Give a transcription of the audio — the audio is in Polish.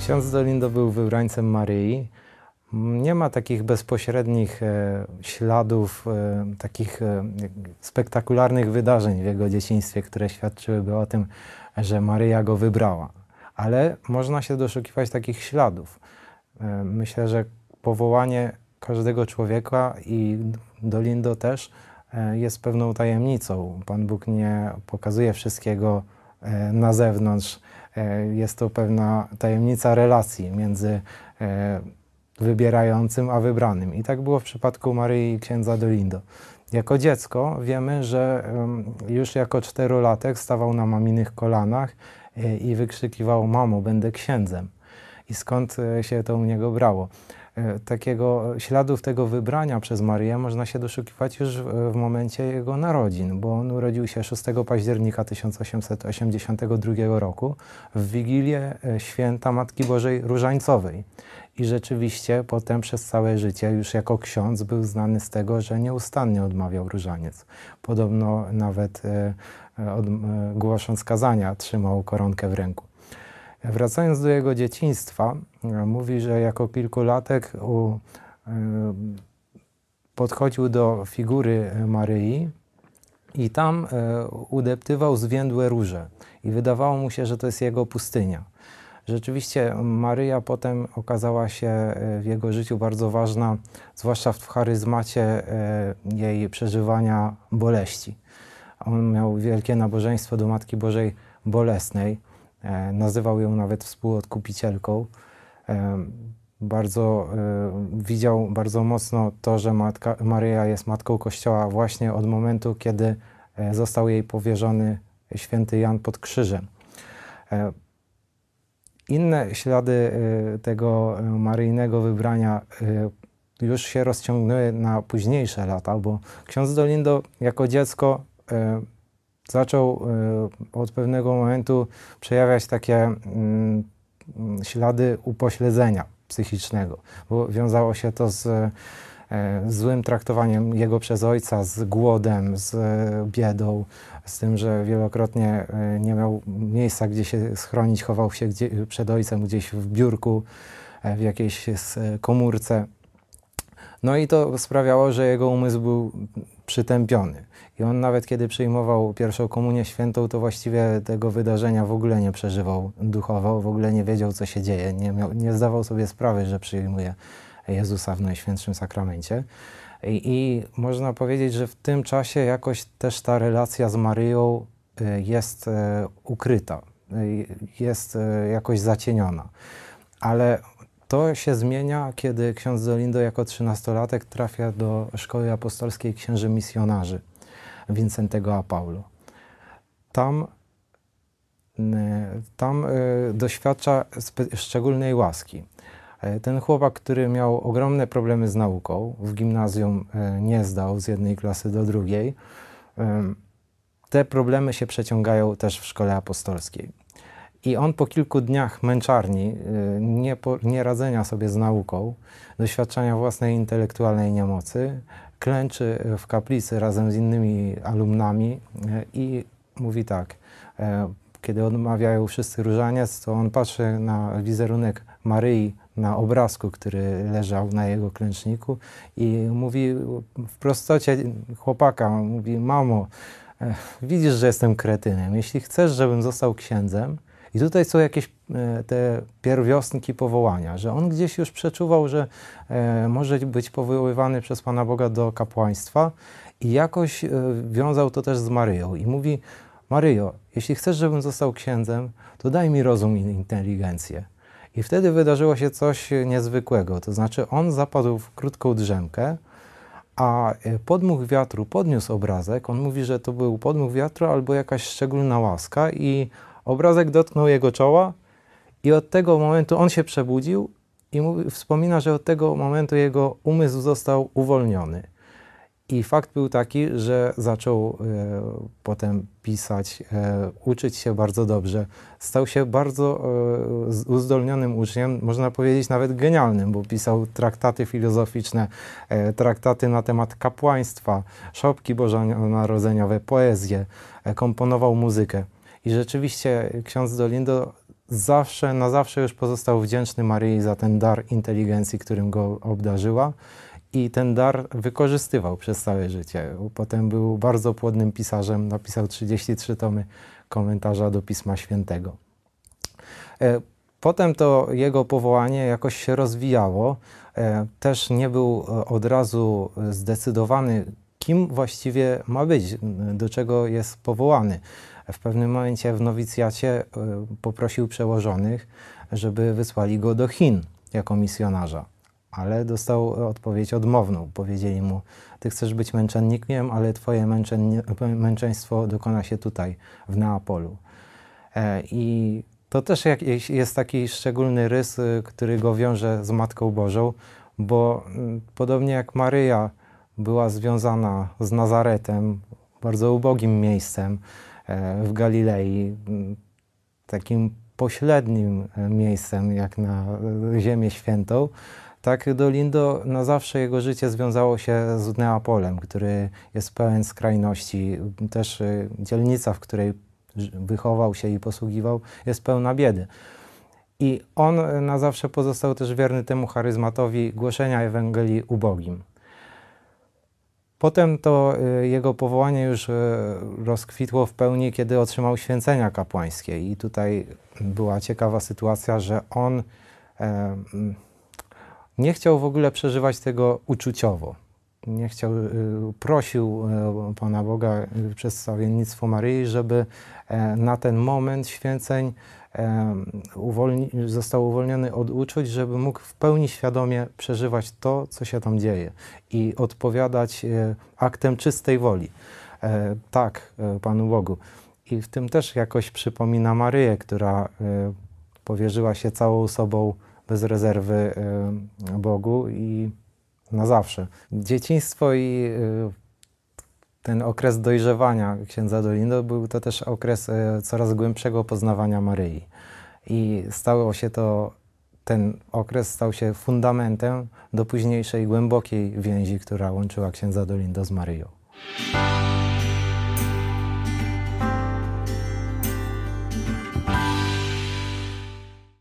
Ksiądz Dolindo był wybrańcem Maryi. Nie ma takich bezpośrednich e, śladów, e, takich e, spektakularnych wydarzeń w jego dzieciństwie, które świadczyłyby o tym, że Maryja go wybrała. Ale można się doszukiwać takich śladów. E, myślę, że powołanie każdego człowieka i Dolindo też e, jest pewną tajemnicą. Pan Bóg nie pokazuje wszystkiego e, na zewnątrz. E, Jest to pewna tajemnica relacji między e, wybierającym a wybranym. I tak było w przypadku Maryi i księdza Dolindo. Jako dziecko wiemy, że już jako czterolatek stawał na maminych kolanach e, i wykrzykiwał: Mamo, będę księdzem. I skąd się to u niego brało? E, Takiego śladów tego wybrania przez Maryję można się doszukiwać już w, momencie jego narodzin, bo on urodził się 6 października 1882 roku w Wigilię e, święta Matki Bożej Różańcowej. I rzeczywiście potem przez całe życie już jako ksiądz był znany z tego, że nieustannie odmawiał różaniec. Podobno nawet e, głosząc kazania trzymał koronkę w ręku. Wracając do jego dzieciństwa, e, mówi, że jako kilkulatek u, e, podchodził do figury Maryi i tam e, udeptywał zwiędłe róże. I wydawało mu się, że to jest jego pustynia. Rzeczywiście Maryja potem okazała się w jego życiu bardzo ważna, zwłaszcza w charyzmacie jej przeżywania boleści. On miał wielkie nabożeństwo do Matki Bożej Bolesnej. E, Nazywał ją nawet współodkupicielką. E, Bardzo e, widział bardzo mocno to, że Matka, Maryja jest Matką Kościoła właśnie od momentu, kiedy został jej powierzony święty Jan pod krzyżem. Inne ślady tego maryjnego wybrania już się rozciągnęły na późniejsze lata, bo ksiądz Dolindo jako dziecko zaczął e, od pewnego momentu przejawiać takie mm, mm, ślady upośledzenia psychicznego, bo wiązało się to z e, złym traktowaniem jego przez ojca, z głodem, z e, biedą, z tym, że wielokrotnie nie miał miejsca, gdzie się schronić, chował się przed ojcem gdzieś w biurku, w jakiejś komórce. No i to sprawiało, że jego umysł był przytępiony. I on nawet kiedy przyjmował pierwszą komunię świętą, to właściwie tego wydarzenia w ogóle nie przeżywał duchowo, w ogóle nie wiedział, co się dzieje, nie, miał, nie zdawał sobie sprawy, że przyjmuje Jezusa w Najświętszym Sakramencie. I, I można powiedzieć, że w tym czasie jakoś też ta relacja z Maryją y, jest y, ukryta, y, jest jakoś zacieniona. Ale to się zmienia, kiedy ksiądz Dolindo jako trzynastolatek trafia do Szkoły Apostolskiej Księży Misjonarzy Wincentego a Paulo. Tam, tam y, doświadcza szczególnej łaski. E, Ten chłopak, który miał ogromne problemy z nauką, w gimnazjum e, nie zdał z jednej klasy do drugiej, te problemy się przeciągają też w szkole apostolskiej. I on po kilku dniach męczarni, y, nie, po, nie radzenia sobie z nauką, doświadczenia własnej intelektualnej niemocy, klęczy w kaplicy razem z innymi alumnami e, i mówi tak, e, kiedy odmawiają wszyscy różaniec, to on patrzy na wizerunek Maryi na obrazku, który leżał na jego klęczniku i mówi w prostocie chłopaka, mówi mamo, widzisz, że jestem kretynem, jeśli chcesz, żebym został księdzem, i tutaj są jakieś e, te pierwiosnki powołania, że on gdzieś już przeczuwał, że e, może być powoływany przez Pana Boga do kapłaństwa i jakoś e, wiązał to też z Maryją. I mówi, Maryjo, jeśli chcesz, żebym został księdzem, to daj mi rozum i inteligencję. I wtedy wydarzyło się coś niezwykłego, to znaczy on zapadł w krótką drzemkę, a podmuch wiatru podniósł obrazek. On mówi, że to był podmuch wiatru albo jakaś szczególna łaska i obrazek dotknął jego czoła i od tego momentu on się przebudził i mówi, wspomina, że od tego momentu jego umysł został uwolniony. I fakt był taki, że zaczął e, potem pisać, e, uczyć się bardzo dobrze. Stał się bardzo e, uzdolnionym uczniem, można powiedzieć nawet genialnym, bo pisał traktaty filozoficzne, e, traktaty na temat kapłaństwa, szopki bożonarodzeniowe, poezję, e, komponował muzykę. I rzeczywiście ksiądz Dolindo zawsze, na zawsze już pozostał wdzięczny Maryi za ten dar inteligencji, którym go obdarzyła i ten dar wykorzystywał przez całe życie. Potem był bardzo płodnym pisarzem, napisał 33 tomy komentarza do Pisma Świętego. E, potem to jego powołanie jakoś się rozwijało. E, też nie był e, od razu zdecydowany, kim właściwie ma być, do czego jest powołany. W pewnym momencie w nowicjacie poprosił przełożonych, żeby wysłali go do Chin jako misjonarza ale dostał odpowiedź odmowną. Powiedzieli mu, ty chcesz być męczennikiem, ale twoje męczeństwo dokona się tutaj, w Neapolu. E, I to też jest taki szczególny rys, który go wiąże z Matką Bożą, bo mm, podobnie jak Maryja była związana z Nazaretem, bardzo ubogim miejscem e, w Galilei, takim pośrednim e, miejscem jak na Ziemię Świętą, tak Dolindo na zawsze jego życie związało się z Neapolem, który jest pełen skrajności. Też dzielnica, w której wychował się i posługiwał, jest pełna biedy. I on na zawsze pozostał też wierny temu charyzmatowi głoszenia Ewangelii ubogim. Potem to y, jego powołanie już y, rozkwitło w pełni, kiedy otrzymał święcenia kapłańskie. I tutaj była ciekawa sytuacja, że on nie chciał w ogóle przeżywać tego uczuciowo. Nie chciał, y, prosił y, Pana Boga y, przez stawiennictwo Maryi, żeby e, na ten moment święceń e, uwolni, został uwolniony od uczuć, żeby mógł w pełni świadomie przeżywać to, co się tam dzieje i odpowiadać e, aktem czystej woli. Tak, Panu Bogu. I w tym też jakoś przypomina Maryję, która powierzyła się całą sobą bez rezerwy Bogu i na zawsze. Dzieciństwo i y, ten okres dojrzewania księdza Dolindo był to też okres y, coraz głębszego poznawania Maryi. I stało się to, ten okres stał się fundamentem do późniejszej głębokiej więzi, która łączyła księdza Dolindo z Maryją.